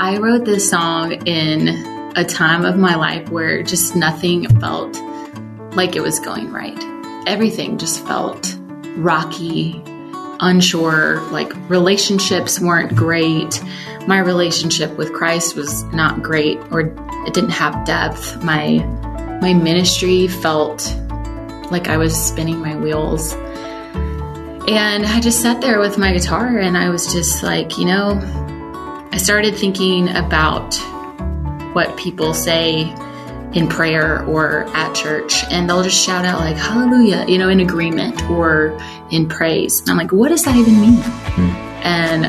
I wrote this song in a time of my life where just nothing felt like it was going right. Everything just felt rocky, unsure, like relationships weren't great. My relationship with Christ was not great or it didn't have depth. My my ministry felt like I was spinning my wheels. And I just sat there with my guitar and I was just like, you know, I started thinking about what people say in prayer or at church, and they'll just shout out, like, hallelujah, you know, in agreement or in praise. And I'm like, what does that even mean? And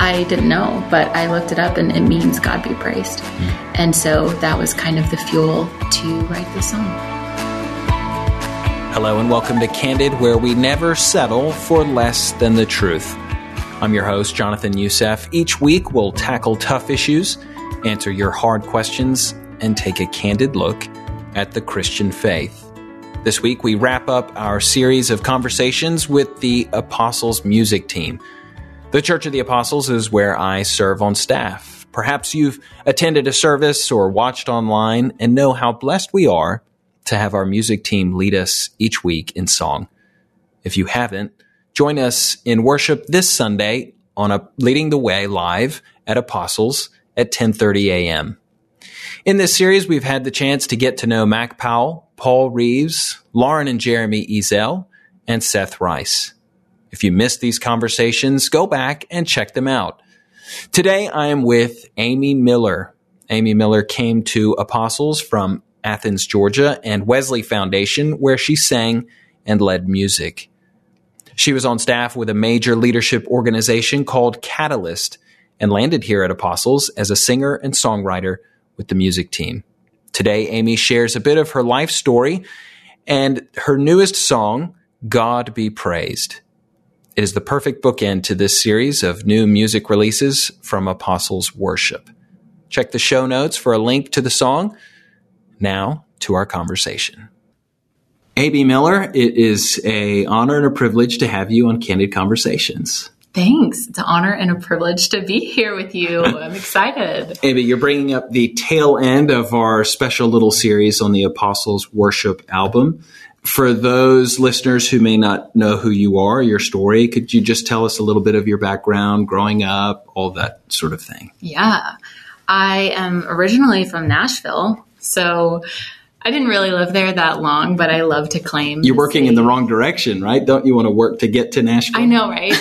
I didn't know, but I looked it up and it means God be praised. And so that was kind of the fuel to write the song. Hello, and welcome to Candid, where we never settle for less than the truth. I'm your host, Jonathan Youssef. Each week, we'll tackle tough issues, answer your hard questions, and take a candid look at the Christian faith. This week, we wrap up our series of conversations with the Apostles Music Team. The Church of the Apostles is where I serve on staff. Perhaps you've attended a service or watched online and know how blessed we are to have our music team lead us each week in song. If you haven't, Join us in worship this Sunday on a Leading the Way live at Apostles at 10:30 a.m. In this series, we've had the chance to get to know Mac Powell, Paul Reeves, Lauren and Jeremy Ezel, and Seth Rice. If you missed these conversations, go back and check them out. Today, I am with Amy Miller. Amy Miller came to Apostles from Athens, Georgia, and Wesley Foundation, where she sang and led music. She was on staff with a major leadership organization called Catalyst and landed here at Apostles as a singer and songwriter with the music team. Today, Amy shares a bit of her life story and her newest song, God Be Praised. It is the perfect bookend to this series of new music releases from Apostles Worship. Check the show notes for a link to the song. Now to our conversation. Amy Miller, it is a honor and a privilege to have you on Candid Conversations. Thanks. It's an honor and a privilege to be here with you. I'm excited. Amy, you're bringing up the tail end of our special little series on the Apostles Worship album. For those listeners who may not know who you are, your story, could you just tell us a little bit of your background, growing up, all that sort of thing? Yeah. I am originally from Nashville. So I didn't really live there that long, but I love to claim. You're working city. in the wrong direction, right? Don't you want to work to get to Nashville? I know, right?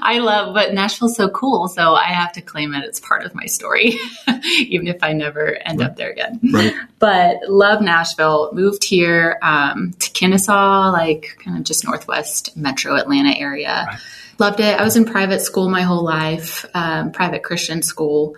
I love, but Nashville's so cool, so I have to claim it. It's part of my story, even if I never end right. up there again. Right. But love Nashville. Moved here um, to Kennesaw, like kind of just northwest Metro Atlanta area. Right. Loved it. I was in private school my whole life, um, private Christian school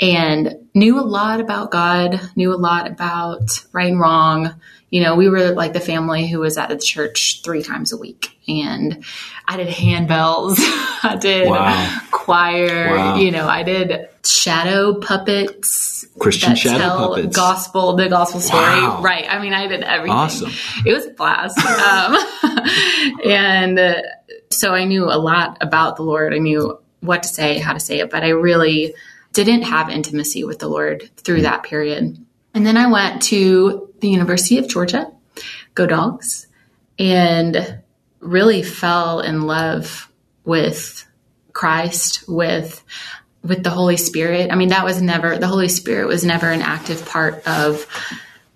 and knew a lot about God, knew a lot about right and wrong. You know, we were like the family who was at the church three times a week. And I did handbells, I did wow. choir, wow. you know, I did shadow puppets. Christian shadow puppets. Gospel, the gospel story. Wow. Right. I mean, I did everything. Awesome. It was a blast. um, and uh, so I knew a lot about the Lord. I knew what to say, how to say it, but I really didn't have intimacy with the Lord through that period. And then I went to the University of Georgia, go dogs, and really fell in love with Christ, with with the Holy Spirit. I mean, that was never the Holy Spirit was never an active part of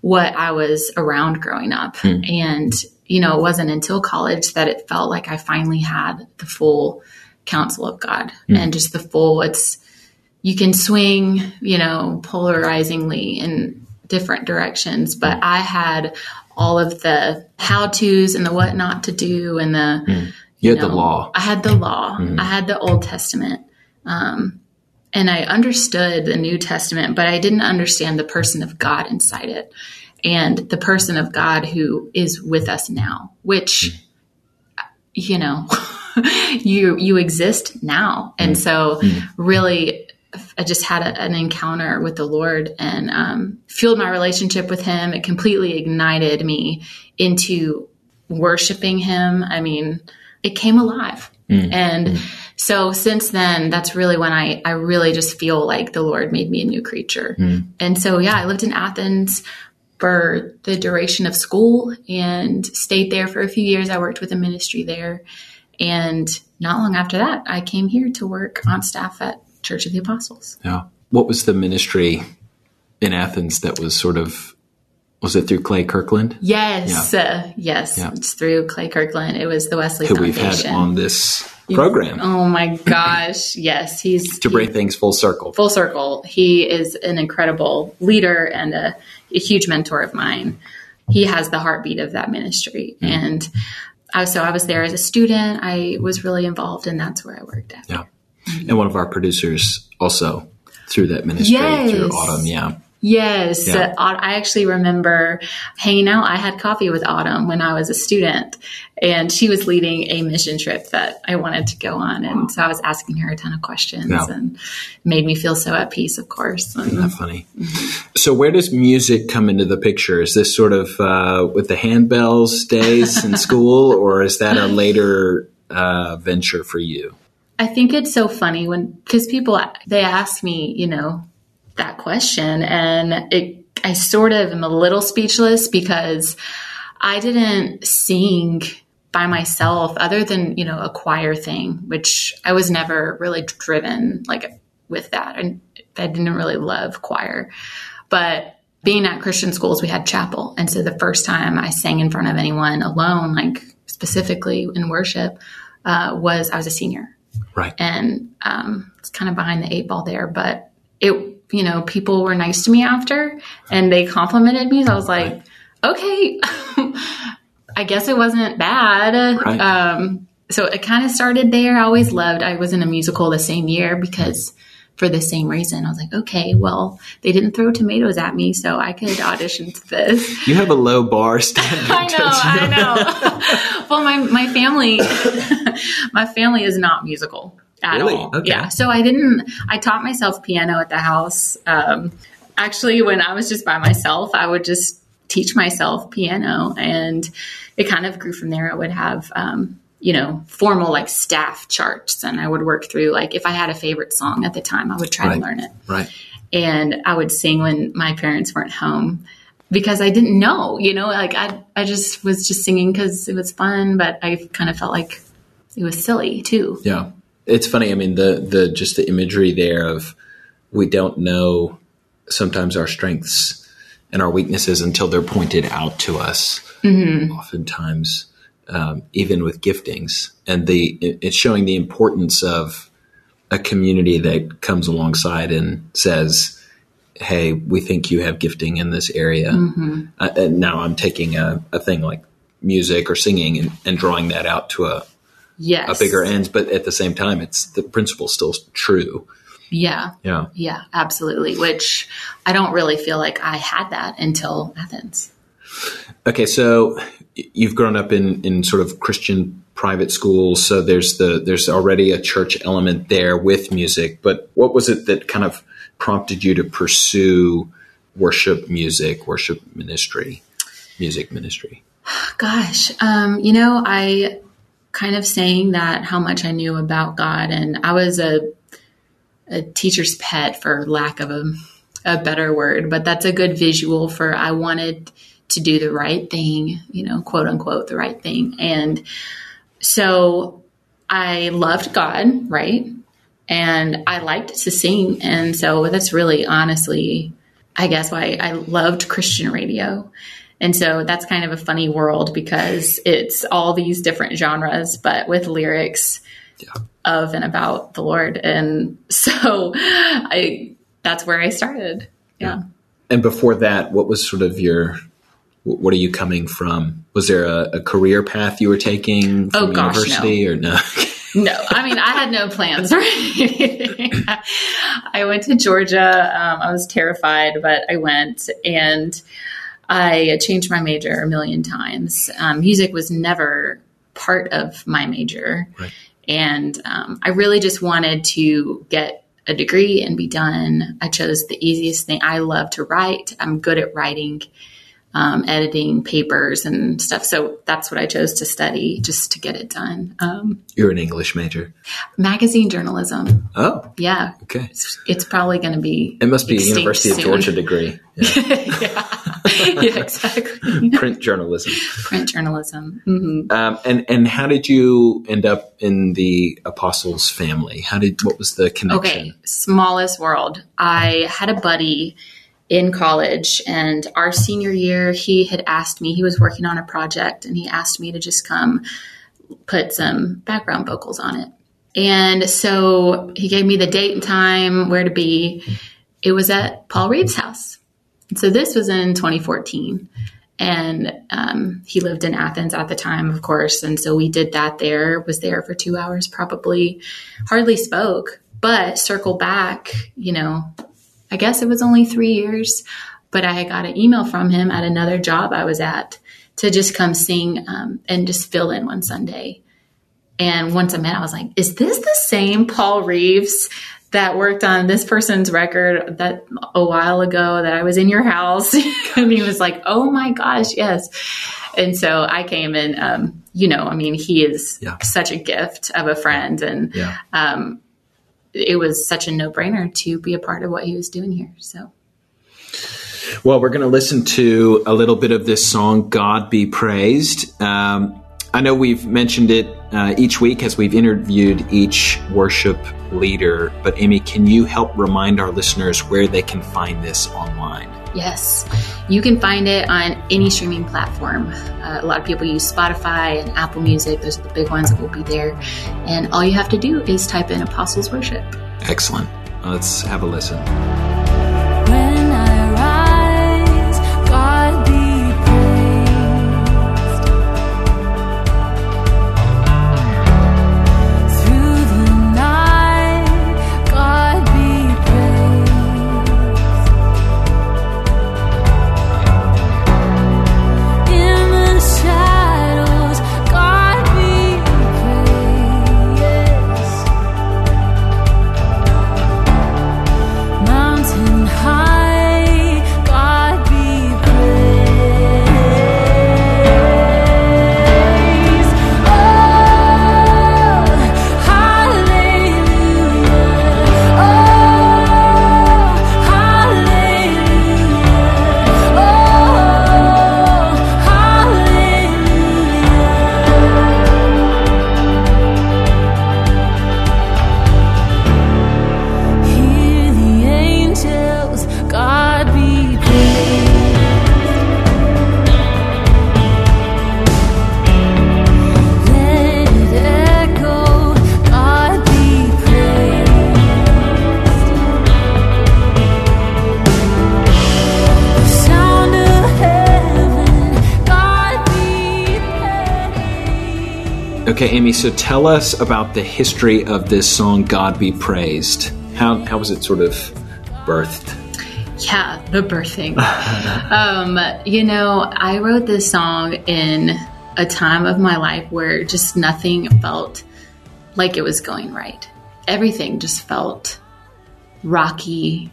what I was around growing up. Hmm. And, you know, it wasn't until college that it felt like I finally had the full counsel of God hmm. and just the full it's you can swing, you know, polarizingly in different directions. But I had all of the how to's and the what not to do and the mm. you, you had know, the law. I had the law. Mm. I had the Old Testament. Um, and I understood the New Testament, but I didn't understand the person of God inside it and the person of God who is with us now, which, mm. you know, you you exist now, and hmm. so hmm. really I just had a, an encounter with the Lord and um, fueled my relationship with Him. It completely ignited me into worshiping Him. I mean, it came alive. Mm. And mm. so since then, that's really when I, I really just feel like the Lord made me a new creature. Mm. And so, yeah, I lived in Athens for the duration of school and stayed there for a few years. I worked with a ministry there. And not long after that, I came here to work on staff at Church of the Apostles. Yeah. What was the ministry in Athens that was sort of was it through Clay Kirkland? Yes, yeah. uh, yes, yeah. it's through Clay Kirkland. It was the Wesley who Foundation. we've had on this program. Oh my gosh, yes, he's to bring he, things full circle. Full circle. He is an incredible leader and a, a huge mentor of mine. He has the heartbeat of that ministry, mm. and I, so I was there as a student. I was really involved, and that's where I worked at. Yeah, and one of our producers also through that ministry yes. through Autumn. Yeah. Yes, yeah. uh, I actually remember hanging out. I had coffee with Autumn when I was a student, and she was leading a mission trip that I wanted to go on. And so I was asking her a ton of questions yeah. and made me feel so at peace, of course. Isn't that funny? Mm-hmm. So, where does music come into the picture? Is this sort of uh, with the handbells days in school, or is that a later uh, venture for you? I think it's so funny when, because people, they ask me, you know, that question. And it, I sort of am a little speechless because I didn't sing by myself other than, you know, a choir thing, which I was never really driven like with that. And I didn't really love choir. But being at Christian schools, we had chapel. And so the first time I sang in front of anyone alone, like specifically in worship, uh, was I was a senior. Right. And um, it's kind of behind the eight ball there, but it you know, people were nice to me after and they complimented me. So I was like, okay, I guess it wasn't bad. Right. Um, so it kind of started there. I always loved, I was in a musical the same year because for the same reason. I was like, okay, well, they didn't throw tomatoes at me, so I could audition to this. You have a low bar standard. I know, I know. well, my, my family, my family is not musical at really? all. Okay. Yeah. So I didn't, I taught myself piano at the house. Um, actually, when I was just by myself, I would just teach myself piano and it kind of grew from there. I would have, um, you know, formal like staff charts and I would work through like if I had a favorite song at the time, I would try right. to learn it. Right. And I would sing when my parents weren't home because I didn't know, you know, like I, I just was just singing because it was fun, but I kind of felt like it was silly too. Yeah it's funny. I mean, the the just the imagery there of we don't know sometimes our strengths and our weaknesses until they're pointed out to us. Mm-hmm. Oftentimes, um, even with giftings, and the it's showing the importance of a community that comes alongside and says, "Hey, we think you have gifting in this area." Mm-hmm. Uh, and now I'm taking a, a thing like music or singing and, and drawing that out to a yes. a bigger end, but at the same time, it's the principle still true. Yeah. Yeah. Yeah, absolutely. Which I don't really feel like I had that until Athens. Okay, so you've grown up in, in sort of Christian private schools, so there's the there's already a church element there with music. But what was it that kind of prompted you to pursue worship music, worship ministry, music ministry? Gosh, um, you know, I kind of saying that how much I knew about God. And I was a, a teacher's pet, for lack of a, a better word, but that's a good visual for I wanted to do the right thing, you know, quote unquote, the right thing. And so I loved God, right? And I liked to sing. And so that's really honestly, I guess, why I loved Christian radio. And so that's kind of a funny world because it's all these different genres, but with lyrics yeah. of and about the Lord. And so I that's where I started. Yeah. yeah. And before that, what was sort of your what are you coming from? Was there a, a career path you were taking from oh, gosh, university no. or no? no, I mean, I had no plans. I went to Georgia. Um, I was terrified, but I went and I changed my major a million times. Um, music was never part of my major. Right. And um, I really just wanted to get a degree and be done. I chose the easiest thing. I love to write, I'm good at writing. um, editing papers and stuff. So that's what I chose to study just to get it done. Um, You're an English major. Magazine journalism. Oh, yeah. Okay. It's, it's probably going to be. It must be a University soon. of Georgia degree. Yeah. yeah. yeah, exactly. Print journalism. Print journalism. Mm-hmm. Um, and and how did you end up in the Apostles family? How did what was the connection? Okay, smallest world. I had a buddy in college. And our senior year, he had asked me, he was working on a project and he asked me to just come put some background vocals on it. And so he gave me the date and time, where to be. It was at Paul Reeves' house. So this was in 2014. And um, he lived in Athens at the time, of course. And so we did that there, was there for two hours, probably hardly spoke, but circle back, you know, I guess it was only three years, but I got an email from him at another job I was at to just come sing um, and just fill in one Sunday. And once I met, I was like, is this the same Paul Reeves that worked on this person's record that a while ago that I was in your house? and he was like, oh my gosh, yes. And so I came and, um, you know, I mean, he is yeah. such a gift of a friend. And yeah. um, it was such a no brainer to be a part of what he was doing here. So. Well, we're going to listen to a little bit of this song, God Be Praised. Um, I know we've mentioned it uh, each week as we've interviewed each worship leader, but Amy, can you help remind our listeners where they can find this online? Yes, you can find it on any streaming platform. Uh, a lot of people use Spotify and Apple Music. Those are the big ones that will be there. And all you have to do is type in Apostles Worship. Excellent. Let's have a listen. Amy, so tell us about the history of this song, God Be Praised. How, how was it sort of birthed? Yeah, the birthing. um, you know, I wrote this song in a time of my life where just nothing felt like it was going right. Everything just felt rocky,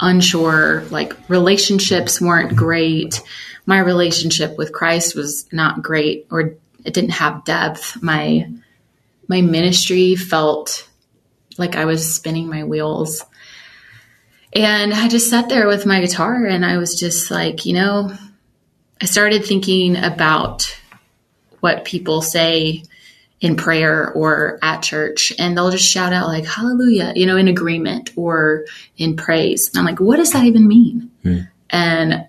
unsure, like relationships weren't great. My relationship with Christ was not great or it didn't have depth. My my ministry felt like I was spinning my wheels. And I just sat there with my guitar and I was just like, you know, I started thinking about what people say in prayer or at church and they'll just shout out like hallelujah, you know, in agreement or in praise. And I'm like, what does that even mean? Hmm. And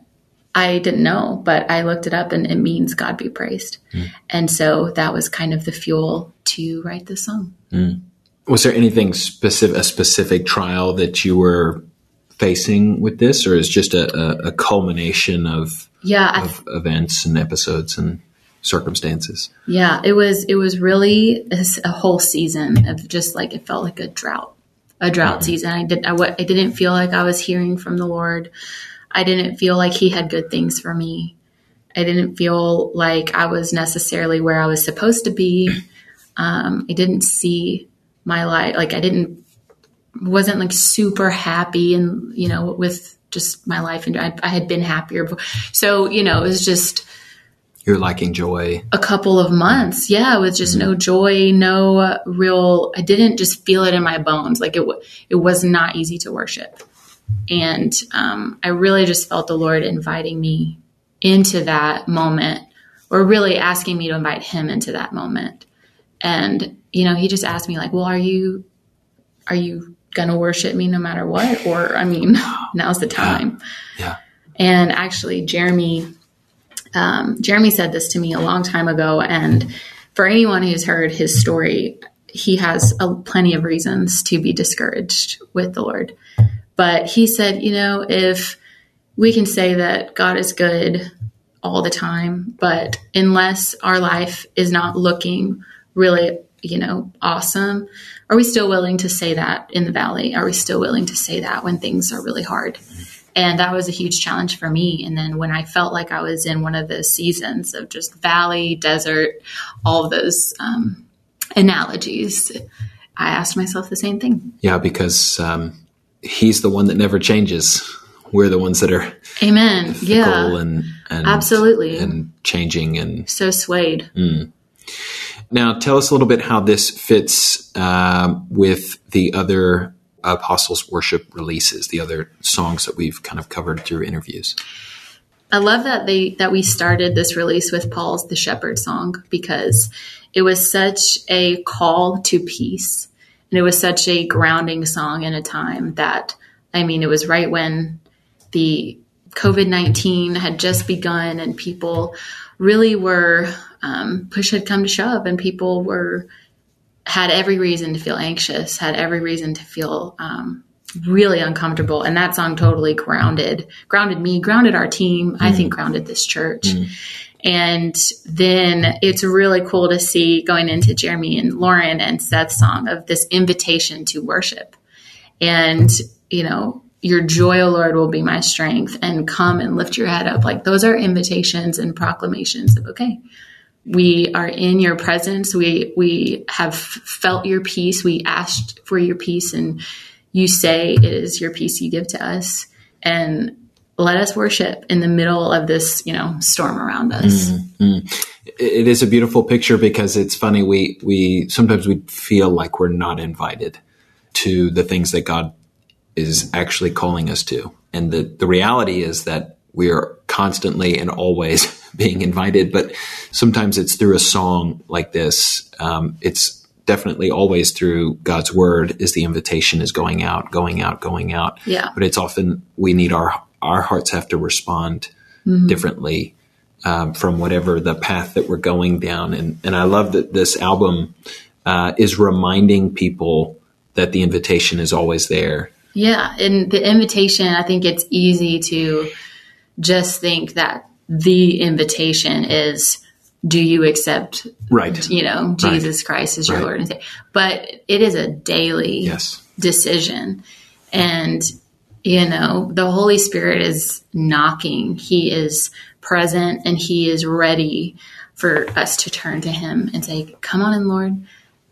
I didn't know, but I looked it up and it means God be praised. Mm. And so that was kind of the fuel to write the song. Mm. Was there anything specific, a specific trial that you were facing with this, or is just a, a, a culmination of yeah of th- events and episodes and circumstances? Yeah, it was it was really a whole season of just like it felt like a drought, a drought mm-hmm. season. I did I, I didn't feel like I was hearing from the Lord. I didn't feel like he had good things for me. I didn't feel like I was necessarily where I was supposed to be. Um, I didn't see my life like I didn't wasn't like super happy and you know with just my life and I, I had been happier. Before. So, you know, it was just. You're lacking joy. A couple of months. Yeah. With just mm-hmm. no joy, no real, I didn't just feel it in my bones. Like it, it was not easy to worship. And um, I really just felt the Lord inviting me into that moment or really asking me to invite him into that moment. And, you know, he just asked me like, well, are you, are you going to worship me no matter what? Or, I mean, now's the time. Yeah. yeah. And actually, Jeremy, um, Jeremy said this to me a long time ago. And for anyone who's heard his story, he has a, plenty of reasons to be discouraged with the Lord. But he said, you know, if we can say that God is good all the time, but unless our life is not looking really, you know, awesome, are we still willing to say that in the valley? Are we still willing to say that when things are really hard? And that was a huge challenge for me. And then when I felt like I was in one of those seasons of just valley, desert, all those um, analogies, I asked myself the same thing. Yeah, because um, he's the one that never changes. We're the ones that are Amen. Yeah. And, and absolutely and changing and so swayed. Mm. Now, tell us a little bit how this fits uh, with the other apostles worship releases, the other songs that we've kind of covered through interviews. I love that they that we started this release with Paul's "The Shepherd" song because it was such a call to peace and it was such a grounding song in a time that, I mean, it was right when the COVID 19 had just begun and people really were, um, push had come to shove and people were, had every reason to feel anxious, had every reason to feel, um, really uncomfortable and that song totally grounded grounded me grounded our team mm. i think grounded this church mm. And then it's really cool to see going into Jeremy and Lauren and Seth's song of this invitation to worship. And, you know, your joy, O Lord, will be my strength and come and lift your head up. Like those are invitations and proclamations of, okay, we are in your presence. We, we have felt your peace. We asked for your peace and you say it is your peace you give to us. And let us worship in the middle of this, you know, storm around us. Mm-hmm. It is a beautiful picture because it's funny. We, we sometimes we feel like we're not invited to the things that God is actually calling us to. And the, the reality is that we are constantly and always being invited, but sometimes it's through a song like this. Um, it's definitely always through God's word is the invitation is going out, going out, going out. Yeah. But it's often we need our our hearts have to respond mm-hmm. differently um, from whatever the path that we're going down. And and I love that this album uh, is reminding people that the invitation is always there. Yeah, and the invitation, I think it's easy to just think that the invitation is do you accept right you know jesus right. christ as your right. lord and savior but it is a daily yes. decision and you know, the Holy Spirit is knocking. He is present and he is ready for us to turn to him and say, Come on in, Lord.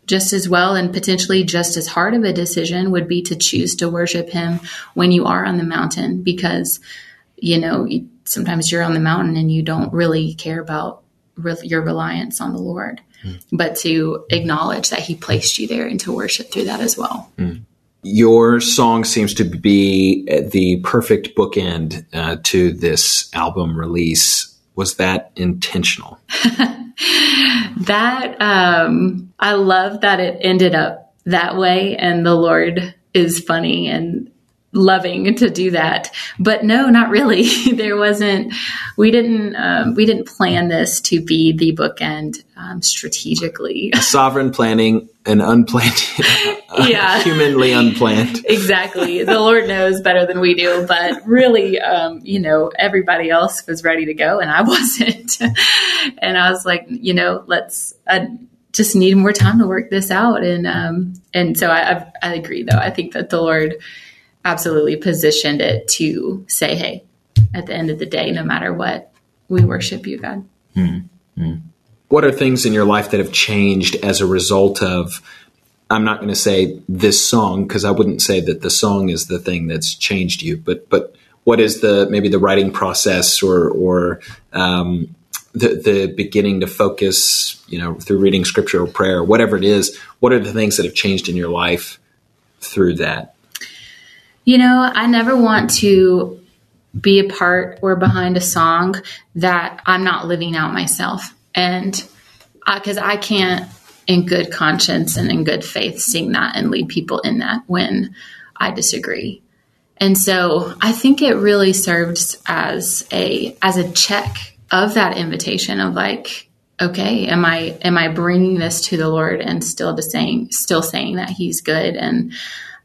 Just as well and potentially just as hard of a decision would be to choose to worship him when you are on the mountain because, you know, sometimes you're on the mountain and you don't really care about your reliance on the Lord, mm. but to acknowledge that he placed you there and to worship through that as well. Mm your song seems to be the perfect bookend uh, to this album release. Was that intentional? that um, I love that it ended up that way, and the Lord is funny and loving to do that. But no, not really. there wasn't. We didn't. Um, we didn't plan this to be the bookend um, strategically. Sovereign planning and unplanned. yeah, humanly unplanned. exactly. The Lord knows better than we do. But really, um, you know, everybody else was ready to go, and I wasn't. and I was like, you know, let's. I just need more time to work this out, and um, and so I, I, I agree. Though I think that the Lord absolutely positioned it to say, hey, at the end of the day, no matter what, we worship you, God. Mm-hmm. What are things in your life that have changed as a result of? I'm not going to say this song because I wouldn't say that the song is the thing that's changed you, but but what is the maybe the writing process or or um, the the beginning to focus, you know, through reading scripture or prayer, whatever it is. What are the things that have changed in your life through that? You know, I never want to be a part or behind a song that I'm not living out myself, and because I, I can't in good conscience and in good faith sing that and lead people in that when I disagree. And so I think it really serves as a as a check of that invitation of like okay am I am I bringing this to the Lord and still just saying still saying that he's good and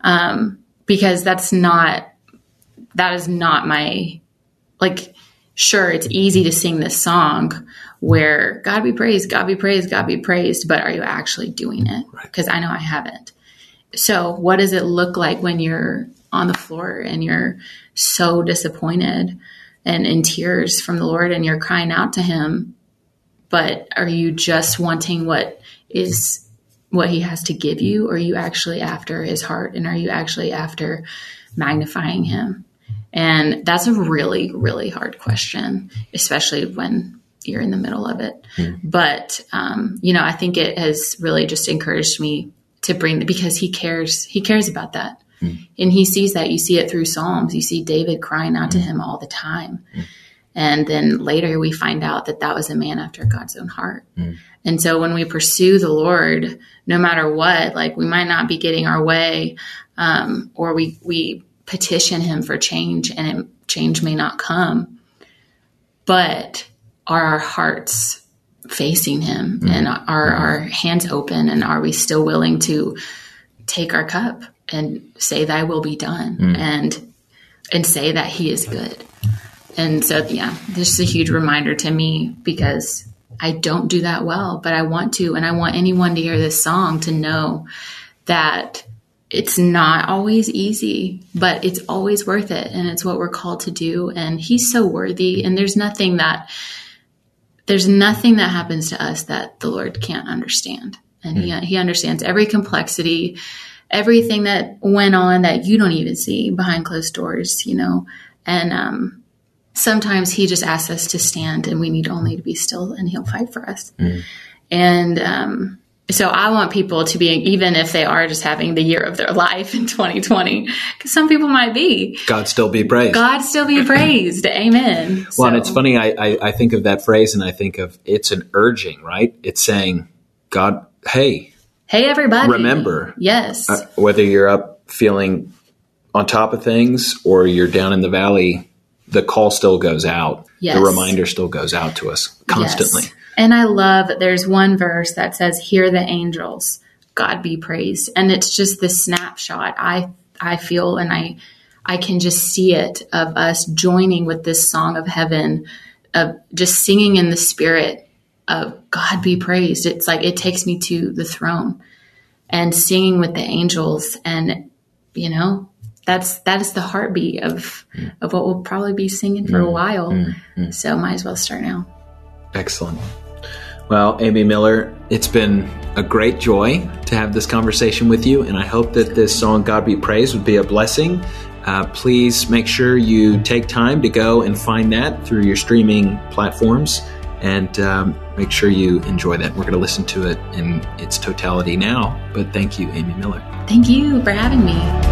um because that's not that is not my like sure it's easy to sing this song where God be praised, God be praised, God be praised, but are you actually doing it? Because right. I know I haven't. So, what does it look like when you're on the floor and you're so disappointed and in tears from the Lord and you're crying out to Him? But are you just wanting what is what He has to give you? Or are you actually after His heart? And are you actually after magnifying Him? And that's a really, really hard question, especially when you're in the middle of it. Mm. But, um, you know, I think it has really just encouraged me to bring because he cares, he cares about that. Mm. And he sees that. You see it through Psalms. You see David crying out mm. to him all the time. Hmm. And then later we find out that that was a man after God's own heart. Hmm. And so when we pursue the Lord, no matter what, like we might not be getting our way, um, or we, we petition him for change and it, change may not come. But are our hearts facing him mm-hmm. and are our hands open and are we still willing to take our cup and say thy will be done mm-hmm. and and say that he is good and so yeah this is a huge reminder to me because i don't do that well but i want to and i want anyone to hear this song to know that it's not always easy but it's always worth it and it's what we're called to do and he's so worthy and there's nothing that there's nothing that happens to us that the Lord can't understand. And mm. he, he understands every complexity, everything that went on that you don't even see behind closed doors, you know. And um, sometimes he just asks us to stand and we need only to be still and he'll fight for us. Mm. And um, so I want people to be, even if they are just having the year of their life in 2020, because some people might be. God still be praised. God still be praised. Amen. Well, so. and it's funny. I, I, I think of that phrase and I think of it's an urging, right? It's saying, God, hey, hey, everybody, remember, yes, uh, whether you're up feeling on top of things or you're down in the valley, the call still goes out. Yes. The reminder still goes out to us constantly. Yes. And I love there's one verse that says, Hear the angels, God be praised. And it's just the snapshot I I feel and I I can just see it of us joining with this song of heaven, of just singing in the spirit of God be praised. It's like it takes me to the throne and singing with the angels and you know that's that is the heartbeat of mm. of what we'll probably be singing for mm. a while. Mm. So might as well start now. Excellent. Well, Amy Miller, it's been a great joy to have this conversation with you, and I hope that this song, God Be Praised, would be a blessing. Uh, please make sure you take time to go and find that through your streaming platforms and um, make sure you enjoy that. We're going to listen to it in its totality now, but thank you, Amy Miller. Thank you for having me.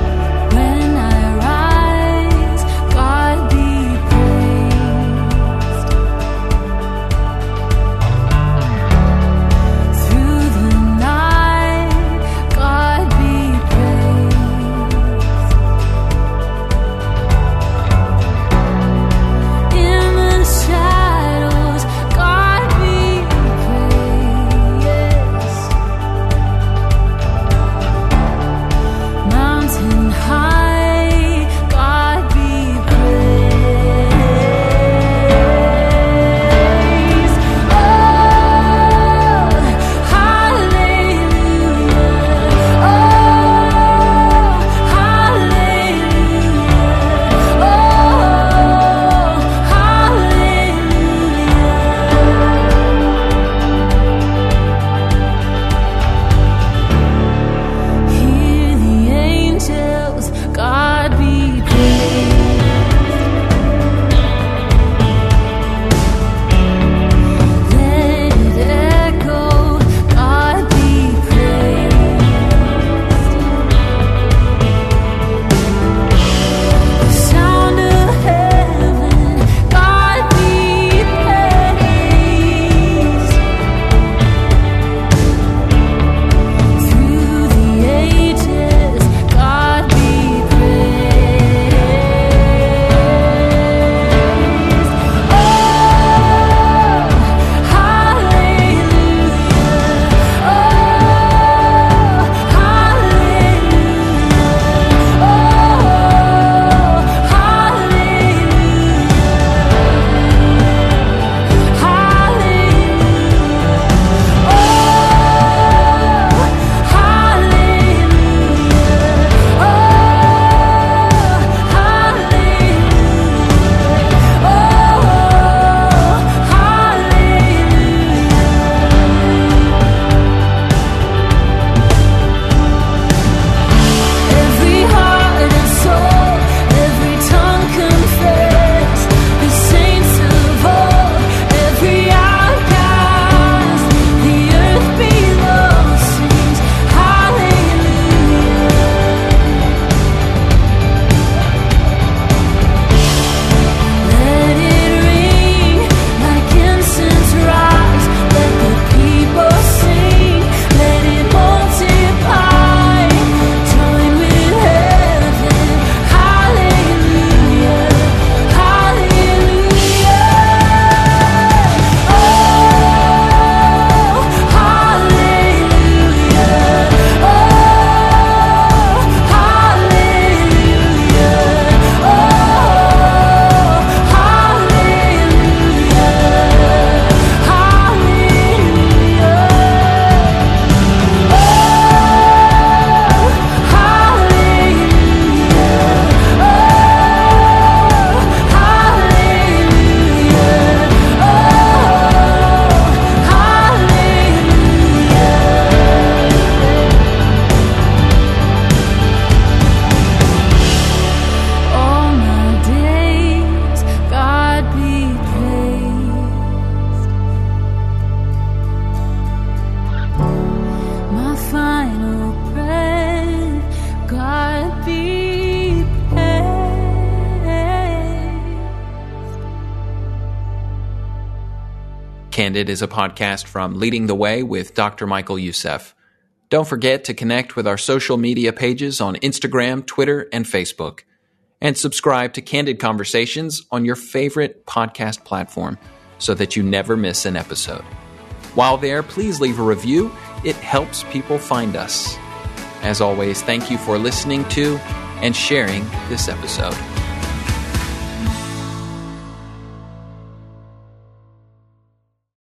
Candid is a podcast from Leading the Way with Dr. Michael Youssef. Don't forget to connect with our social media pages on Instagram, Twitter, and Facebook. And subscribe to Candid Conversations on your favorite podcast platform so that you never miss an episode. While there, please leave a review. It helps people find us. As always, thank you for listening to and sharing this episode.